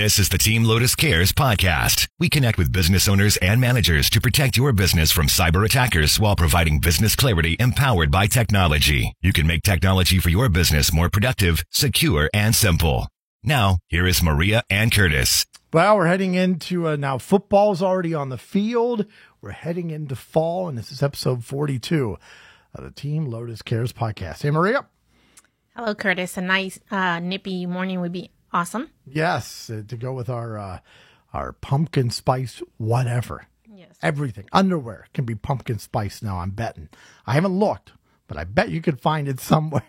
This is the Team Lotus Cares podcast. We connect with business owners and managers to protect your business from cyber attackers while providing business clarity empowered by technology. You can make technology for your business more productive, secure, and simple. Now, here is Maria and Curtis. Well, we're heading into uh, now football's already on the field. We're heading into fall, and this is episode 42 of the Team Lotus Cares podcast. Hey, Maria. Hello, Curtis. A nice, uh, nippy morning would be awesome. Yes, uh, to go with our uh, our pumpkin spice whatever. Yes. Everything. Underwear can be pumpkin spice now, I'm betting. I haven't looked, but I bet you could find it somewhere.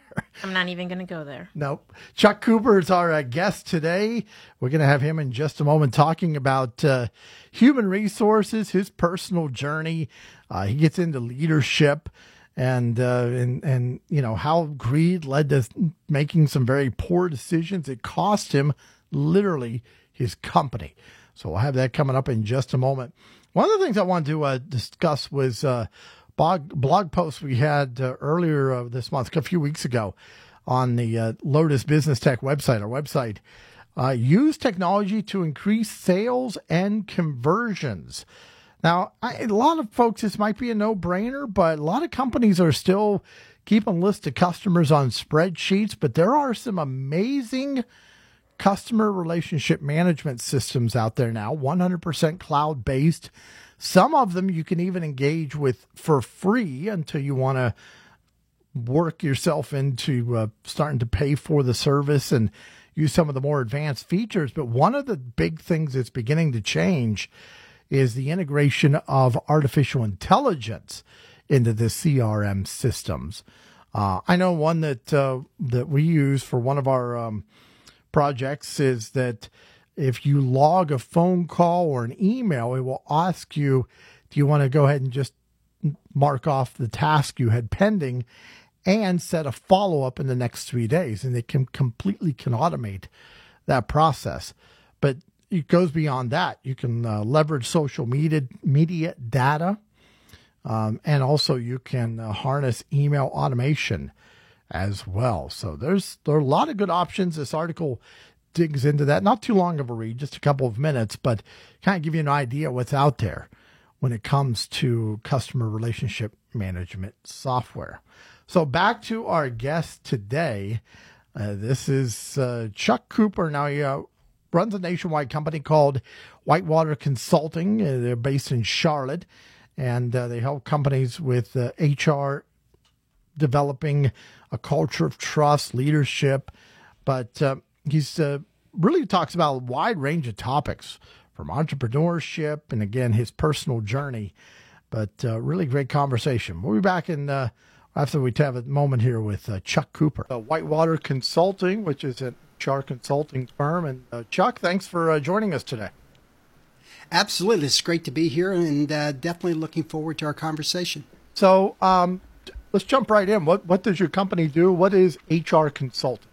I'm not even going to go there. Nope. Chuck Cooper is our uh, guest today. We're going to have him in just a moment talking about uh, human resources, his personal journey. Uh, he gets into leadership and uh, and and you know how greed led to making some very poor decisions. It cost him literally his company. So we'll have that coming up in just a moment. One of the things I wanted to uh, discuss was uh, blog blog post we had uh, earlier uh, this month, a few weeks ago, on the Lotus Business Tech website. Our website use technology to increase sales and conversions. Now, I, a lot of folks, this might be a no brainer, but a lot of companies are still keeping lists of customers on spreadsheets. But there are some amazing customer relationship management systems out there now, 100% cloud based. Some of them you can even engage with for free until you want to work yourself into uh, starting to pay for the service and use some of the more advanced features. But one of the big things that's beginning to change is the integration of artificial intelligence into the CRM systems. Uh, I know one that uh, that we use for one of our um, projects is that if you log a phone call or an email, it will ask you, "Do you want to go ahead and just mark off the task you had pending?" and set a follow up in the next three days, and it can completely can automate that process. But it goes beyond that. You can uh, leverage social media media data, um, and also you can uh, harness email automation as well. So there's there are a lot of good options. This article digs into that. Not too long of a read, just a couple of minutes, but kind of give you an idea what's out there when it comes to customer relationship management software. So back to our guest today. Uh, this is uh, Chuck Cooper. Now, he uh, runs a nationwide company called Whitewater Consulting. Uh, they're based in Charlotte, and uh, they help companies with HR uh, developing a culture of trust, leadership. But uh, he's uh, really talks about a wide range of topics from entrepreneurship and again his personal journey. But really great conversation. We'll be back in after we have a moment here with Chuck Cooper, Whitewater Consulting, which is an HR consulting firm. And uh, Chuck, thanks for uh, joining us today. Absolutely. It's great to be here and uh, definitely looking forward to our conversation. So um, let's jump right in. What, what does your company do? What is HR consulting?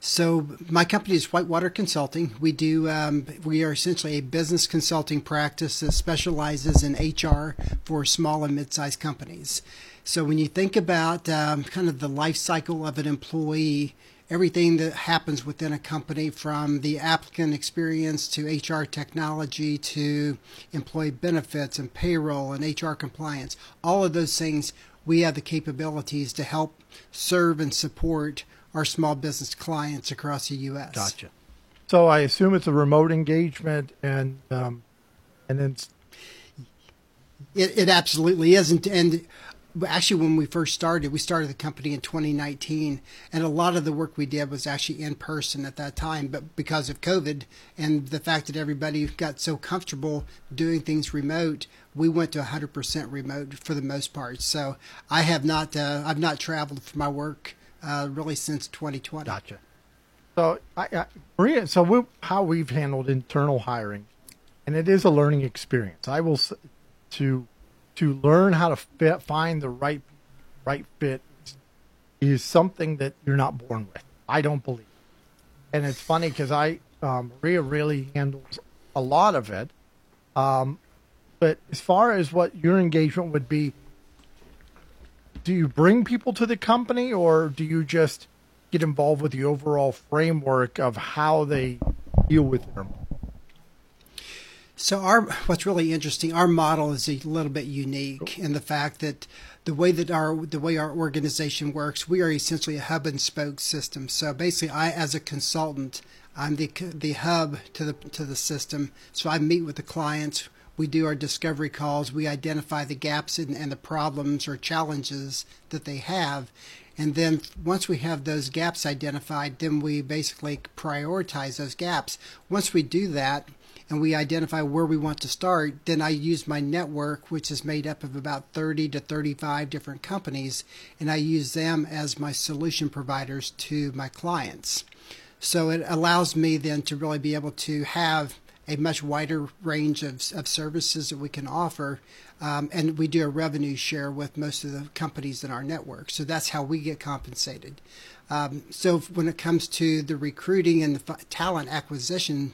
So my company is Whitewater Consulting. We do um, we are essentially a business consulting practice that specializes in HR for small and mid-sized companies. So when you think about um, kind of the life cycle of an employee, everything that happens within a company from the applicant experience to HR technology to employee benefits and payroll and HR compliance. All of those things we have the capabilities to help serve and support our small business clients across the U.S. Gotcha. So I assume it's a remote engagement and um, and then it, it absolutely isn't. and actually when we first started we started the company in 2019 and a lot of the work we did was actually in person at that time but because of covid and the fact that everybody got so comfortable doing things remote we went to 100% remote for the most part. So i have not uh, i've not traveled for my work uh, really since 2020 gotcha. So I, I, maria so we, how we've handled internal hiring and it is a learning experience. I will to to learn how to fit, find the right right fit is something that you're not born with. I don't believe. And it's funny because I um, Maria really handles a lot of it. Um, but as far as what your engagement would be, do you bring people to the company or do you just get involved with the overall framework of how they deal with them? So our what's really interesting, our model is a little bit unique oh. in the fact that the way that our the way our organization works, we are essentially a hub and spoke system. So basically, I as a consultant, I'm the the hub to the to the system. So I meet with the clients. We do our discovery calls. We identify the gaps in, and the problems or challenges that they have, and then once we have those gaps identified, then we basically prioritize those gaps. Once we do that, and we identify where we want to start, then I use my network, which is made up of about 30 to 35 different companies, and I use them as my solution providers to my clients. So it allows me then to really be able to have a much wider range of, of services that we can offer. Um, and we do a revenue share with most of the companies in our network. So that's how we get compensated. Um, so when it comes to the recruiting and the talent acquisition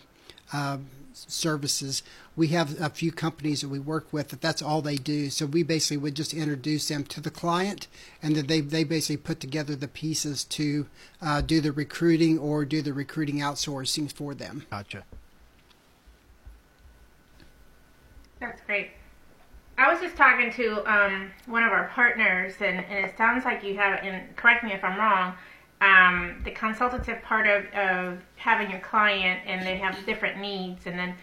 uh, services. We have a few companies that we work with that that's all they do. So we basically would just introduce them to the client, and then they they basically put together the pieces to uh, do the recruiting or do the recruiting outsourcing for them. Gotcha. That's great. I was just talking to um, one of our partners, and, and, it sounds like you have, and correct me if I'm wrong, um, the consultative part of, of having your client and they have different needs and then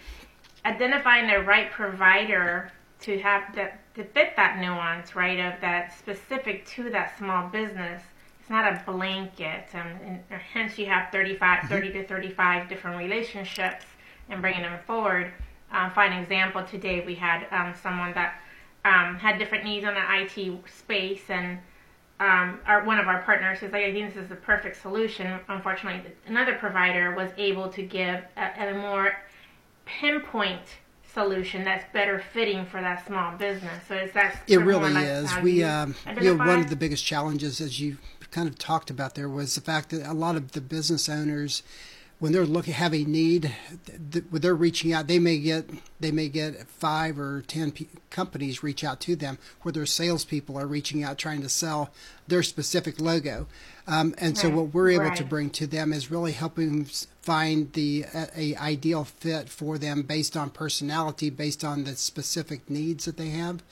identifying the right provider to have that to fit that nuance right of that specific to that small business it's not a blanket um, and, and hence you have 35 mm-hmm. 30 to 35 different relationships and bringing them forward uh, for an example today we had um, someone that um, had different needs on the IT space and um, our, one of our partners says, like, I think this is the perfect solution. Unfortunately, another provider was able to give a, a more pinpoint solution that's better fitting for that small business. So it's that. It really is. We, um, you know, one of the biggest challenges, as you kind of talked about there, was the fact that a lot of the business owners when they're looking have a need when they're reaching out they may get they may get five or ten p- companies reach out to them where their salespeople are reaching out trying to sell their specific logo um, and right. so what we're able right. to bring to them is really helping find the a, a, ideal fit for them based on personality based on the specific needs that they have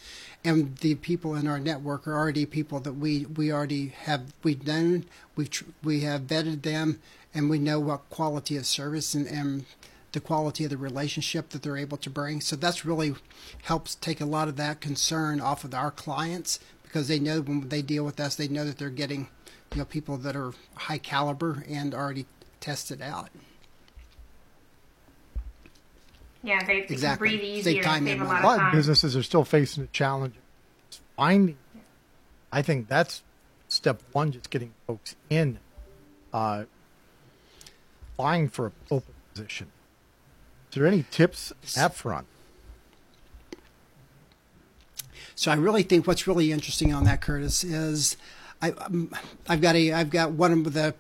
and the people in our network are already people that we we already have we've known we've we have vetted them and we know what quality of service and, and the quality of the relationship that they're able to bring. So that's really helps take a lot of that concern off of our clients because they know when they deal with us, they know that they're getting you know people that are high caliber and already tested out. Yeah, they, exactly. breathe easier. Save, save a lot, a lot of, businesses are still facing a challenge finding. I think that's step one, just getting folks in. Uh, applying for an open position. Is there any tips up front? So I really think what's really interesting on that, Curtis, is I, have um, got a I've got one of the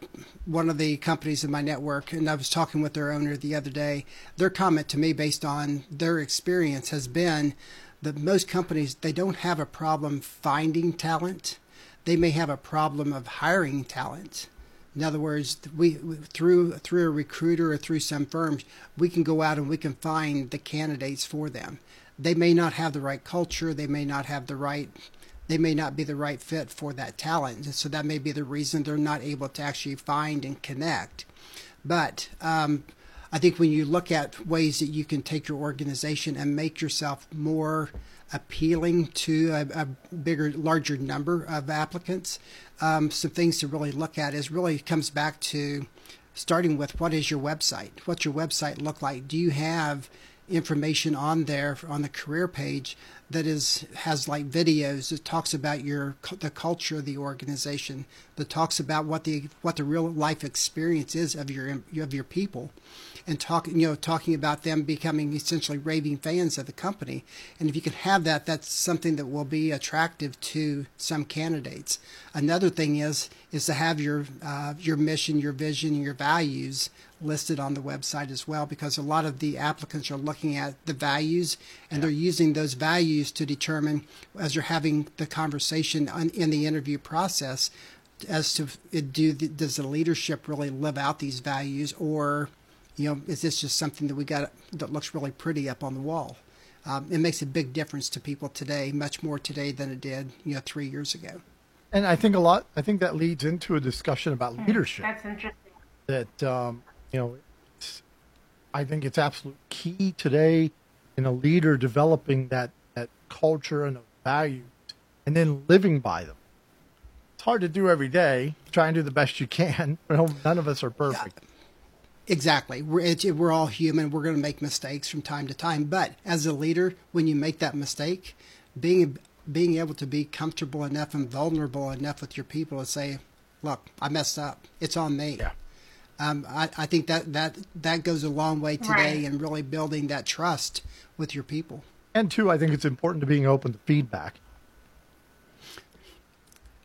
one of the companies in my network, and I was talking with their owner the other day. Their comment to me, based on their experience, has been that most companies they don't have a problem finding talent; they may have a problem of hiring talent. In other words, we through through a recruiter or through some firms, we can go out and we can find the candidates for them. They may not have the right culture, they may not have the right they may not be the right fit for that talent. So that may be the reason they're not able to actually find and connect. But um, I think when you look at ways that you can take your organization and make yourself more appealing to a, a bigger, larger number of applicants. Um, some things to really look at is really comes back to starting with what is your website? What's your website look like? Do you have information on there on the career page that is has like videos that talks about your the culture of the organization that talks about what the what the real life experience is of your of your people and talking you know talking about them becoming essentially raving fans of the company and if you can have that that's something that will be attractive to some candidates another thing is is to have your uh, your mission your vision your values listed on the website as well because a lot of the applicants are looking at the values and yeah. they're using those values to determine as you're having the conversation on, in the interview process as to do does the leadership really live out these values or You know, is this just something that we got that looks really pretty up on the wall? Um, it makes a big difference to people today, much more today than it did, you know, three years ago. And I think a lot. I think that leads into a discussion about hmm, leadership. That's interesting. That um, you know, I think it's absolute key today in a leader developing that that culture and values, and then living by them. It's hard to do every day. Try and do the best you can. None of us are perfect. Yeah. Exactly. We're, we're all human. We're going to make mistakes from time to time. But as a leader, when you make that mistake, being being able to be comfortable enough and vulnerable enough with your people to say, "Look, I messed up. It's on me." Yeah. Um, I, I think that, that that goes a long way today right. in really building that trust with your people. And two, I think it's important to being open to feedback.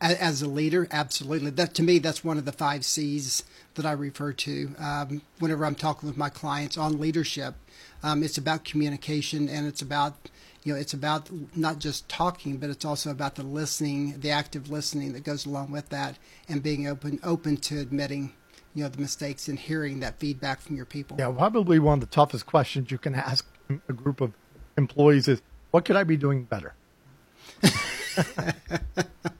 As a leader, absolutely. That to me, that's one of the five C's that I refer to um, whenever I'm talking with my clients on leadership. Um, it's about communication, and it's about you know it's about not just talking, but it's also about the listening, the active listening that goes along with that, and being open open to admitting you know the mistakes and hearing that feedback from your people. Yeah, probably one of the toughest questions you can ask a group of employees is, "What could I be doing better?"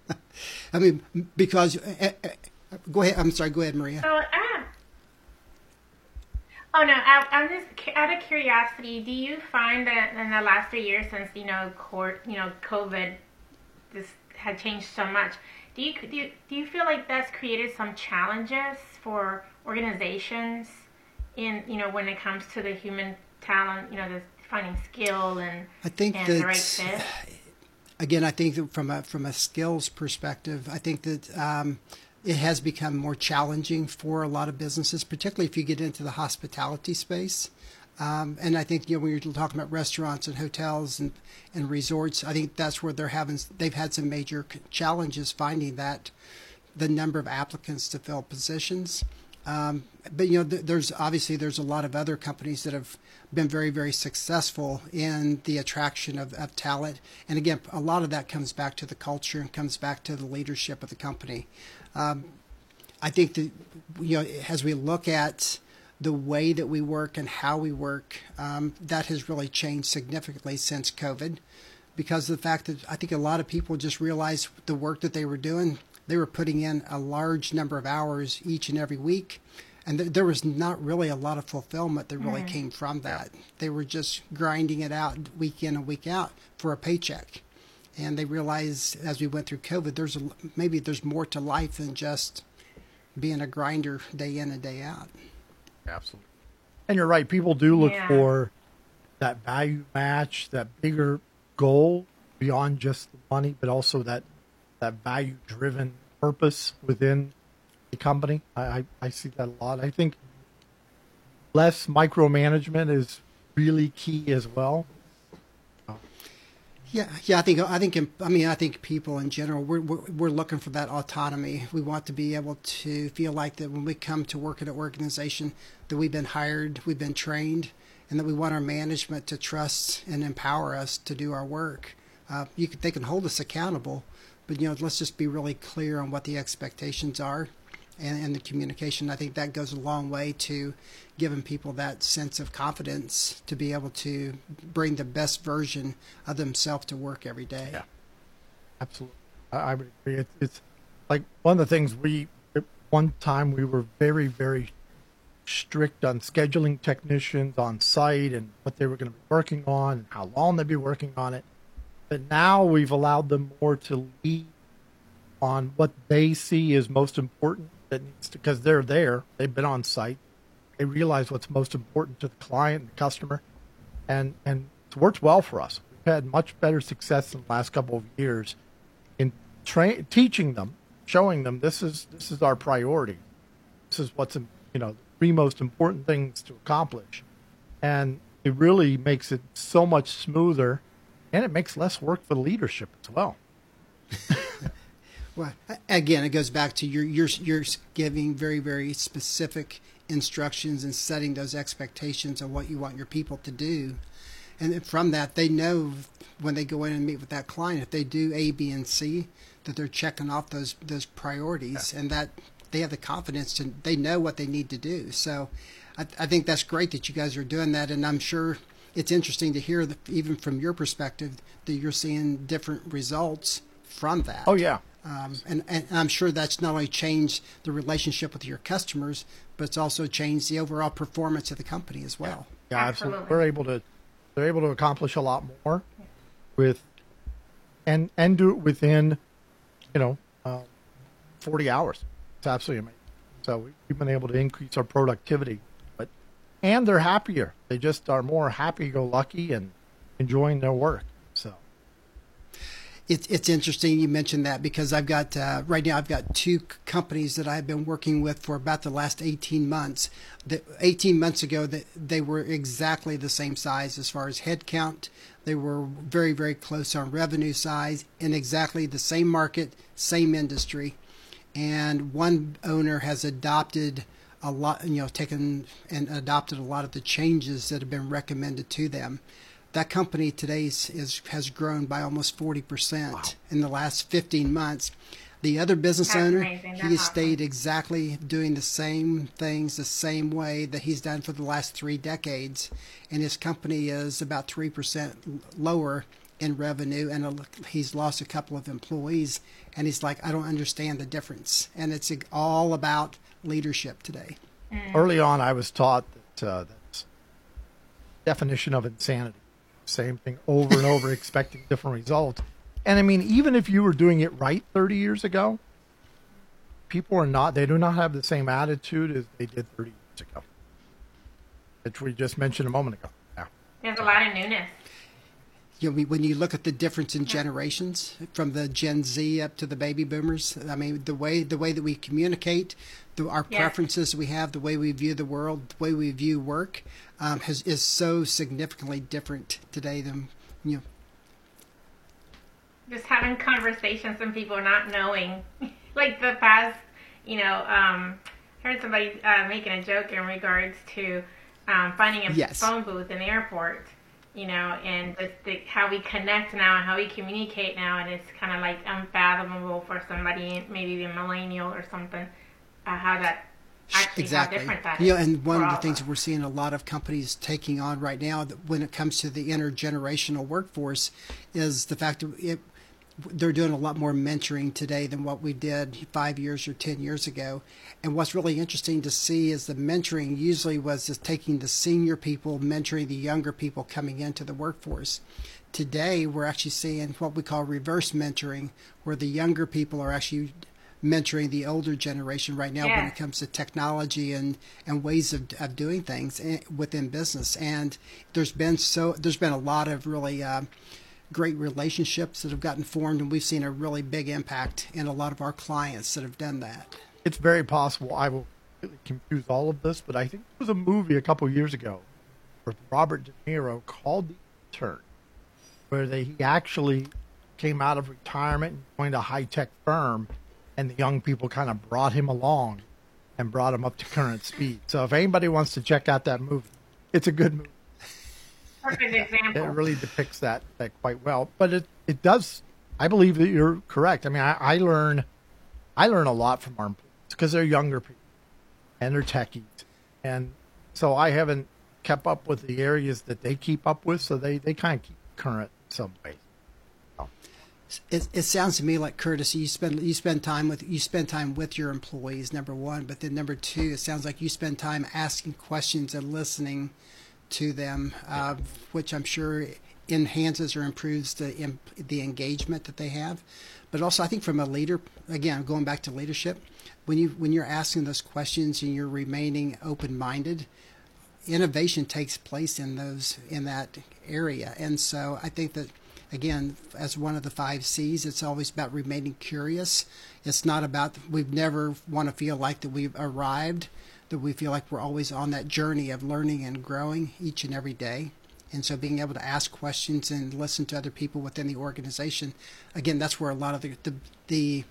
I mean, because uh, uh, go ahead. I'm sorry. Go ahead, Maria. So, uh, oh no, I, am just out of curiosity. Do you find that in the last three years, since you know, court, you know, COVID, this had changed so much. Do you do you, do you feel like that's created some challenges for organizations in you know when it comes to the human talent, you know, the finding skill and I think and that, the right fit? Again, I think from a from a skills perspective, I think that um, it has become more challenging for a lot of businesses, particularly if you get into the hospitality space. Um, and I think you know when you're talking about restaurants and hotels and, and resorts, I think that's where they're having they've had some major challenges finding that the number of applicants to fill positions. Um, but you know, th- there's obviously there's a lot of other companies that have been very very successful in the attraction of, of talent, and again, a lot of that comes back to the culture and comes back to the leadership of the company. Um, I think that you know, as we look at the way that we work and how we work, um, that has really changed significantly since COVID because of the fact that I think a lot of people just realized the work that they were doing, they were putting in a large number of hours each and every week. And th- there was not really a lot of fulfillment that really mm. came from that. They were just grinding it out week in and week out for a paycheck. And they realized as we went through COVID, there's a, maybe there's more to life than just being a grinder day in and day out. Absolutely. And you're right. People do look yeah. for that value match, that bigger goal beyond just the money, but also that that value driven purpose within the company. I, I, I see that a lot. I think less micromanagement is really key as well. Yeah, yeah, I think I think I mean I think people in general we're, we're, we're looking for that autonomy. We want to be able to feel like that when we come to work at an organization that we've been hired, we've been trained, and that we want our management to trust and empower us to do our work. Uh, you could, they can hold us accountable, but you know let's just be really clear on what the expectations are and, and the communication. I think that goes a long way to giving people that sense of confidence to be able to bring the best version of themselves to work every day. Yeah, absolutely. I, I would agree. It, it's like one of the things we, at one time, we were very, very strict on scheduling technicians on site and what they were going to be working on and how long they'd be working on it. But now we've allowed them more to lead on what they see is most important that needs to because they're there. They've been on site. They realize what's most important to the client and the customer, and and it's worked well for us. We've had much better success in the last couple of years in tra- teaching them, showing them this is this is our priority. This is what's you know the three most important things to accomplish, and it really makes it so much smoother, and it makes less work for the leadership as well. Well, again, it goes back to your you're you're giving very very specific instructions and setting those expectations of what you want your people to do, and from that they know when they go in and meet with that client if they do A, B, and C that they're checking off those those priorities yeah. and that they have the confidence to they know what they need to do. So I, I think that's great that you guys are doing that, and I'm sure it's interesting to hear that even from your perspective that you're seeing different results from that. Oh yeah. Um, and, and I'm sure that's not only changed the relationship with your customers, but it's also changed the overall performance of the company as well. Yeah, absolutely. Absolutely. We're able to they're able to accomplish a lot more with and and do it within you know uh, 40 hours. It's absolutely amazing. So we- we've been able to increase our productivity, but and they're happier. They just are more happy-go-lucky and enjoying their work. So It's it's interesting you mentioned that because I've got uh, right now I've got two companies that I've been working with for about the last 18 months. That 18 months ago that they were exactly the same size as far as head count. They were very very close on revenue size in exactly the same market, same industry. And one owner has adopted a lot, you know, taken and adopted a lot of the changes that have been recommended to them that company today is, is has grown by almost 40% in the last 15 months. The other business That's owner, amazing. he That's has awesome. stayed exactly doing the same things the same way that he's done for the last three decades. And his company is about 3% lower in revenue, and a, he's lost a couple of employees. And he's like, I don't understand the difference. And it's all about leadership today. early on, I was taught that uh, that's definition of insanity. Same thing over and over, expecting different results. And I mean, even if you were doing it right 30 years ago, people are not, they do not have the same attitude as they did 30 years ago, which we just mentioned a moment ago. Yeah. There's a lot of newness. You know, when you look at the difference in generations from the Gen Z up to the baby boomers, I mean, the way the way that we communicate, the, our Yes. preferences we have, the way we view the world, the way we view work, um, has is so significantly different today than you know. just having conversations and people not knowing like the past you know um I heard somebody uh, making a joke in regards to um, finding a Yes. phone booth in the airport you know and the, the, how we connect now and how we communicate now and it's kind of like unfathomable for somebody maybe a millennial or something uh, how that actually exactly. that Yeah, and one of the things that we're seeing a lot of companies taking on right now, that when it comes to the intergenerational workforce, is the fact that it, they're doing a lot more mentoring today than what we did five years or ten years ago. And what's really interesting to see is the mentoring usually was just taking the senior people, mentoring the younger people coming into the workforce. Today, we're actually seeing what we call reverse mentoring, where the younger people are actually mentoring the older generation right now when it comes to technology and, and ways of, of doing things within business. And there's been so there's been a lot of really uh, great relationships that have gotten formed, and we've seen a really big impact in a lot of our clients that have done that. It's very possible I will confuse all of this, but I think there was a movie a couple years ago where Robert De Niro called The Intern, where they, he actually came out of retirement and joined a high tech firm, and the young people kind of brought him along and brought him up to current speed. So if anybody wants to check out that movie, it's a good movie. Perfect It example really depicts that, that quite well. But it, it does. I believe that you're correct. I mean, I, I learn, I learn a lot from our employees because they're younger people and they're techies, and so I haven't kept up with the areas that they keep up with. So they they kind of keep current in some ways. Oh. It, it sounds to me like Curtis, you spend you spend time with you spend time with your employees. Number one, but then number two, it sounds like you spend time asking questions and listening to them, uh, which I'm sure enhances or improves the the engagement that they have. But also, I think from a leader, again, going back to leadership, when you when you're asking those questions and you're remaining open minded, innovation takes place in those in that area. And so I think that again, as one of the five C's, it's always about remaining curious. It's not about we've never want to feel like that we've arrived, that we feel like we're always on that journey of learning and growing each and every day. And so being able to ask questions and listen to other people within the organization, again, that's where a lot of the the, the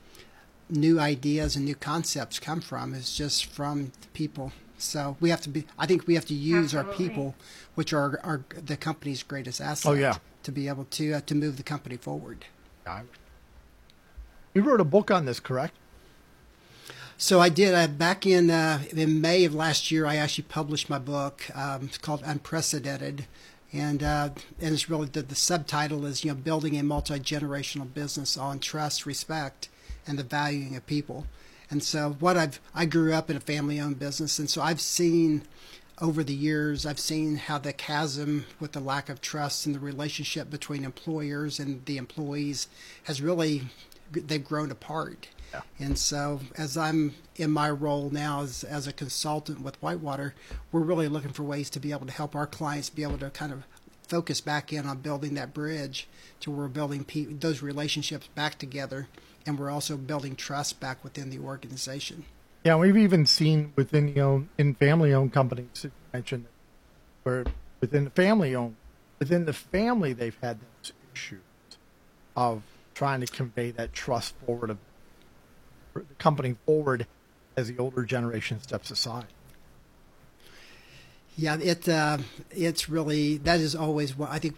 new ideas and new concepts come from is just from the people. So we have to be. I think we have to use our people, which are are the company's greatest asset. Oh, yeah. To be able to uh, to move the company forward. You wrote a book on this, correct? So I did. Uh, back in uh, in May of last year, I actually published my book. Um, it's called Unprecedented, and uh, and it's really the, the subtitle is you know building a multi generational business on trust, respect, and the valuing of people. And so what I've I grew up in a family owned business, and so I've seen over the years, I've seen how the chasm with the lack of trust in the relationship between employers and the employees has really they've grown apart. Yeah. And so, as I'm in my role now as, as a consultant with Whitewater, we're really looking for ways to be able to help our clients be able to kind of focus back in on building that bridge to where we're building pe- those relationships back together, and we're also building trust back within the organization. Yeah, we've even seen within the own in family owned companies you mentioned where within the family owned within the family they've had those issues of trying to convey that trust forward of company forward as the older generation steps aside. Yeah, it uh, it's really that is always what I think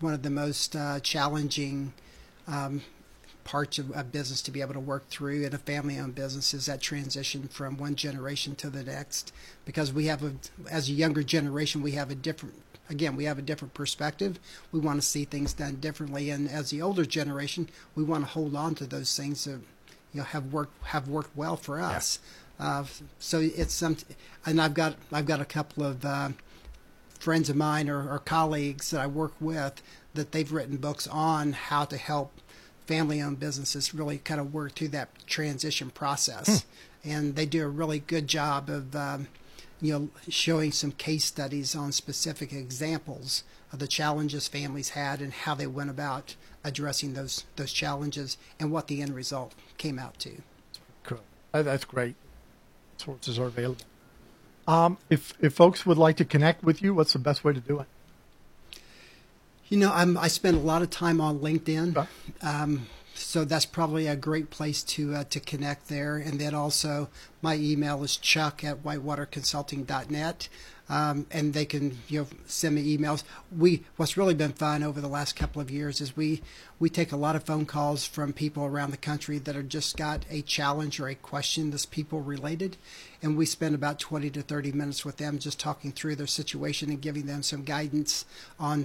one of the most uh, challenging um, parts of a business to be able to work through in a family-owned business is that transition from one generation to the next because we have a as a younger generation we have a different again we have a different perspective we want to see things done differently and as the older generation we want to hold on to those things that you know have worked have worked well for us. Yeah. Uh, so it's some, and I've got I've got a couple of uh, friends of mine or, or, colleagues that I work with that they've written books on how to help family-owned businesses really kind of work through that transition process, hmm. and they do a really good job of. Um, you know, showing some case studies on specific examples of the challenges families had and how they went about addressing those those challenges and what the end result came out to. Cool. That's great. Sources are available. Um, if if folks would like to connect with you, what's the best way to do it? You know, I'm, I spend a lot of time on LinkedIn, um, so that's probably a great place to uh, to connect there. And then also, my email is chuck at whitewaterconsulting.net um, and they can you know send me emails. We what's really been fun over the last couple of years is we we take a lot of phone calls from people around the country that have just got a challenge or a question that's people related, and we spend about 20 to 30 minutes with them just talking through their situation and giving them some guidance on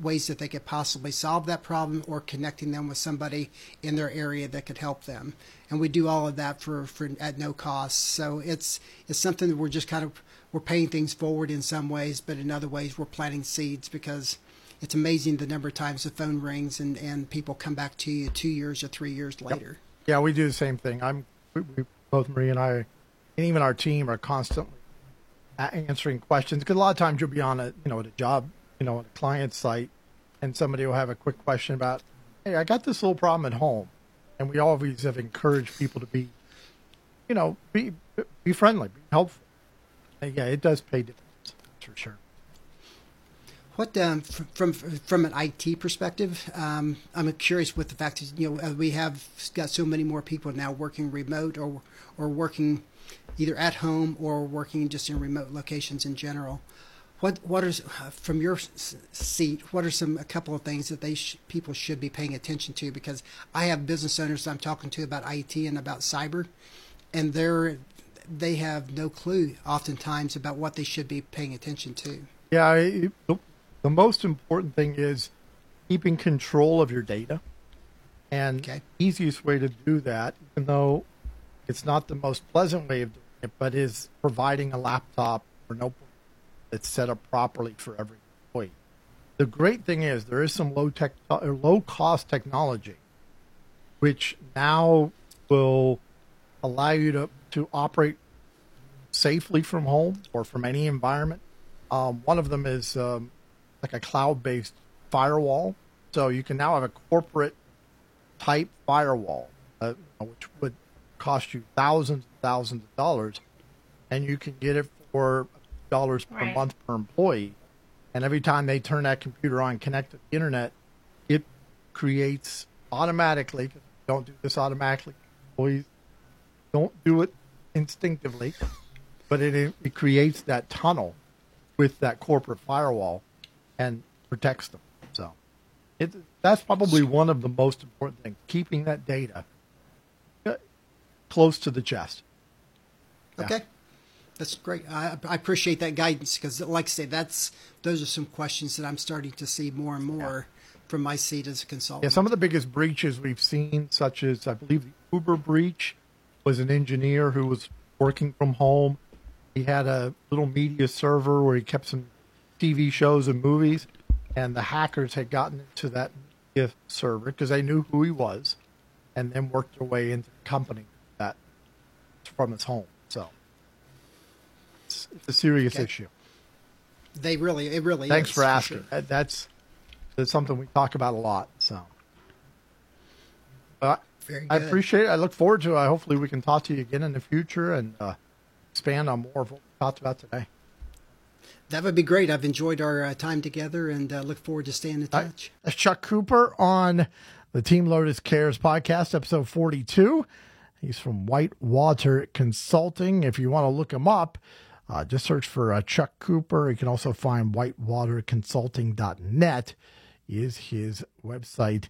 ways that they could possibly solve that problem or connecting them with somebody in their area that could help them. And we do all of that for, for at no cost. So it's it's something that we're just kind of we're paying things forward in some ways, but in other ways we're planting seeds because it's amazing the number of times the phone rings and, and people come back to you two years or three years later. Yep. Yeah, we do the same thing. I'm we, we, both Marie and I, and even our team are constantly answering questions because a lot of times you'll be on a you know at a job you know at a client site and somebody will have a quick question about hey I got this little problem at home and we always have encouraged people to be you know be be friendly be helpful yeah, it does pay dividends for sure. What um, from from an IT perspective, um, I'm curious with the fact that you know we have got so many more people now working remote or or working either at home or working just in remote locations in general. What what is from your seat? What are some a couple of things that they sh- people should be paying attention to? Because I have business owners I'm talking to about IT and about cyber, and they're they have no clue oftentimes about what they should be paying attention to. Yeah, it, the most important thing is keeping control of your data. And okay. the easiest way to do that, even though it's not the most pleasant way of doing it, but is providing a laptop or notebook that's set up properly for every employee. The great thing is there is some low tech or low cost technology which now will allow you to to operate safely from home or from any environment. Um, one of them is um, like a cloud based firewall. So you can now have a corporate type firewall, uh, which would cost you thousands and thousands of dollars, and you can get it for dollars per right. month per employee. And every time they turn that computer on, connect to the internet, it creates automatically. Don't do this automatically. Employees don't do it instinctively, but it, it creates that tunnel with that corporate firewall and protects them. So it, that's probably one of the most important things, keeping that data. close to the chest. Yeah. Okay. That's great. I, I appreciate that guidance because, like I say, that's those are some questions that I'm starting to see more and more yeah. from my seat as a consultant. Yeah, some of the biggest breaches we've seen, such as I believe the Uber breach, was an engineer who was working from home. He had a little media server where he kept some TV shows and movies, and the hackers had gotten into that media server because they knew who he was, and then worked their way into the company that from his home. So it's, it's a serious okay. issue. They really, it really. Is. Thanks is, for asking. Sure. That's that's something we talk about a lot. So, uh, I appreciate it. I look forward to it. Hopefully, we can talk to you again in the future and uh, expand on more of what we talked about today. That would be great. I've enjoyed our uh, time together and uh, look forward to staying in touch. That's Chuck Cooper on the Team Lotus Cares podcast, episode 42. He's from Whitewater Consulting. If you want to look him up, uh, just search for uh, Chuck Cooper. You can also find whitewaterconsulting.net is his website.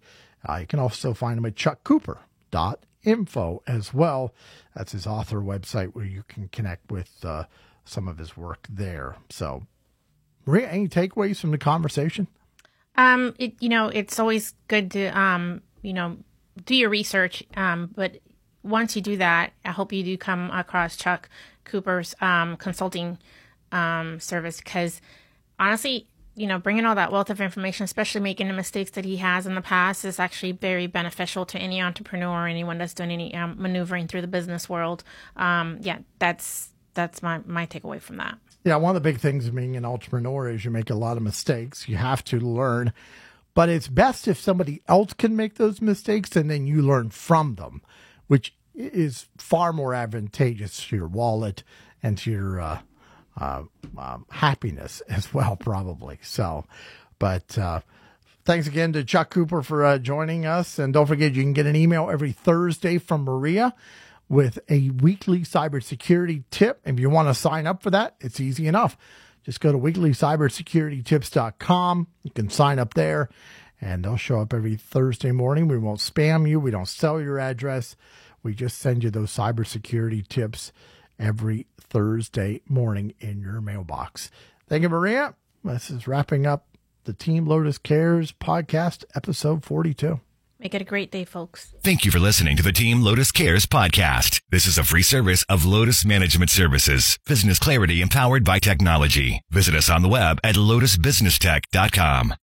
Uh, you can also find him at chuckcooper.info as well. That's his author website where you can connect with uh, some of his work there. So, Maria, any takeaways from the conversation? Um, it, you know, it's always good to, um, you know, do your research. Um, but once you do that, I hope you do come across Chuck Cooper's um, consulting um, service because honestly, you know, bringing all that wealth of information, especially making the mistakes that he has in the past, is actually very beneficial to any entrepreneur or anyone that's doing any um, maneuvering through the business world. Um, yeah, that's that's my my takeaway from that. Yeah, one of the big things of being an entrepreneur is you make a lot of mistakes. You have to learn, but it's best if somebody else can make those mistakes and then you learn from them, which is far more advantageous to your wallet and to your uh, uh, um, happiness as well, probably. So, but uh, thanks again to Chuck Cooper for uh, joining us. And don't forget, you can get an email every Thursday from Maria with a weekly cybersecurity tip. If you want to sign up for that, it's easy enough. Just go to weeklycybersecuritytips.com. You can sign up there and they'll show up every Thursday morning. We won't spam you. We don't sell your address. We just send you those cybersecurity tips every Thursday morning in your mailbox. Thank you, Maria. This is wrapping up the Team Lotus Cares podcast, episode 42. Make it a great day, folks. Thank you for listening to the Team Lotus Cares podcast. This is a free service of Lotus Management Services, business clarity empowered by technology. Visit us on the web at lotusbusinesstech.com.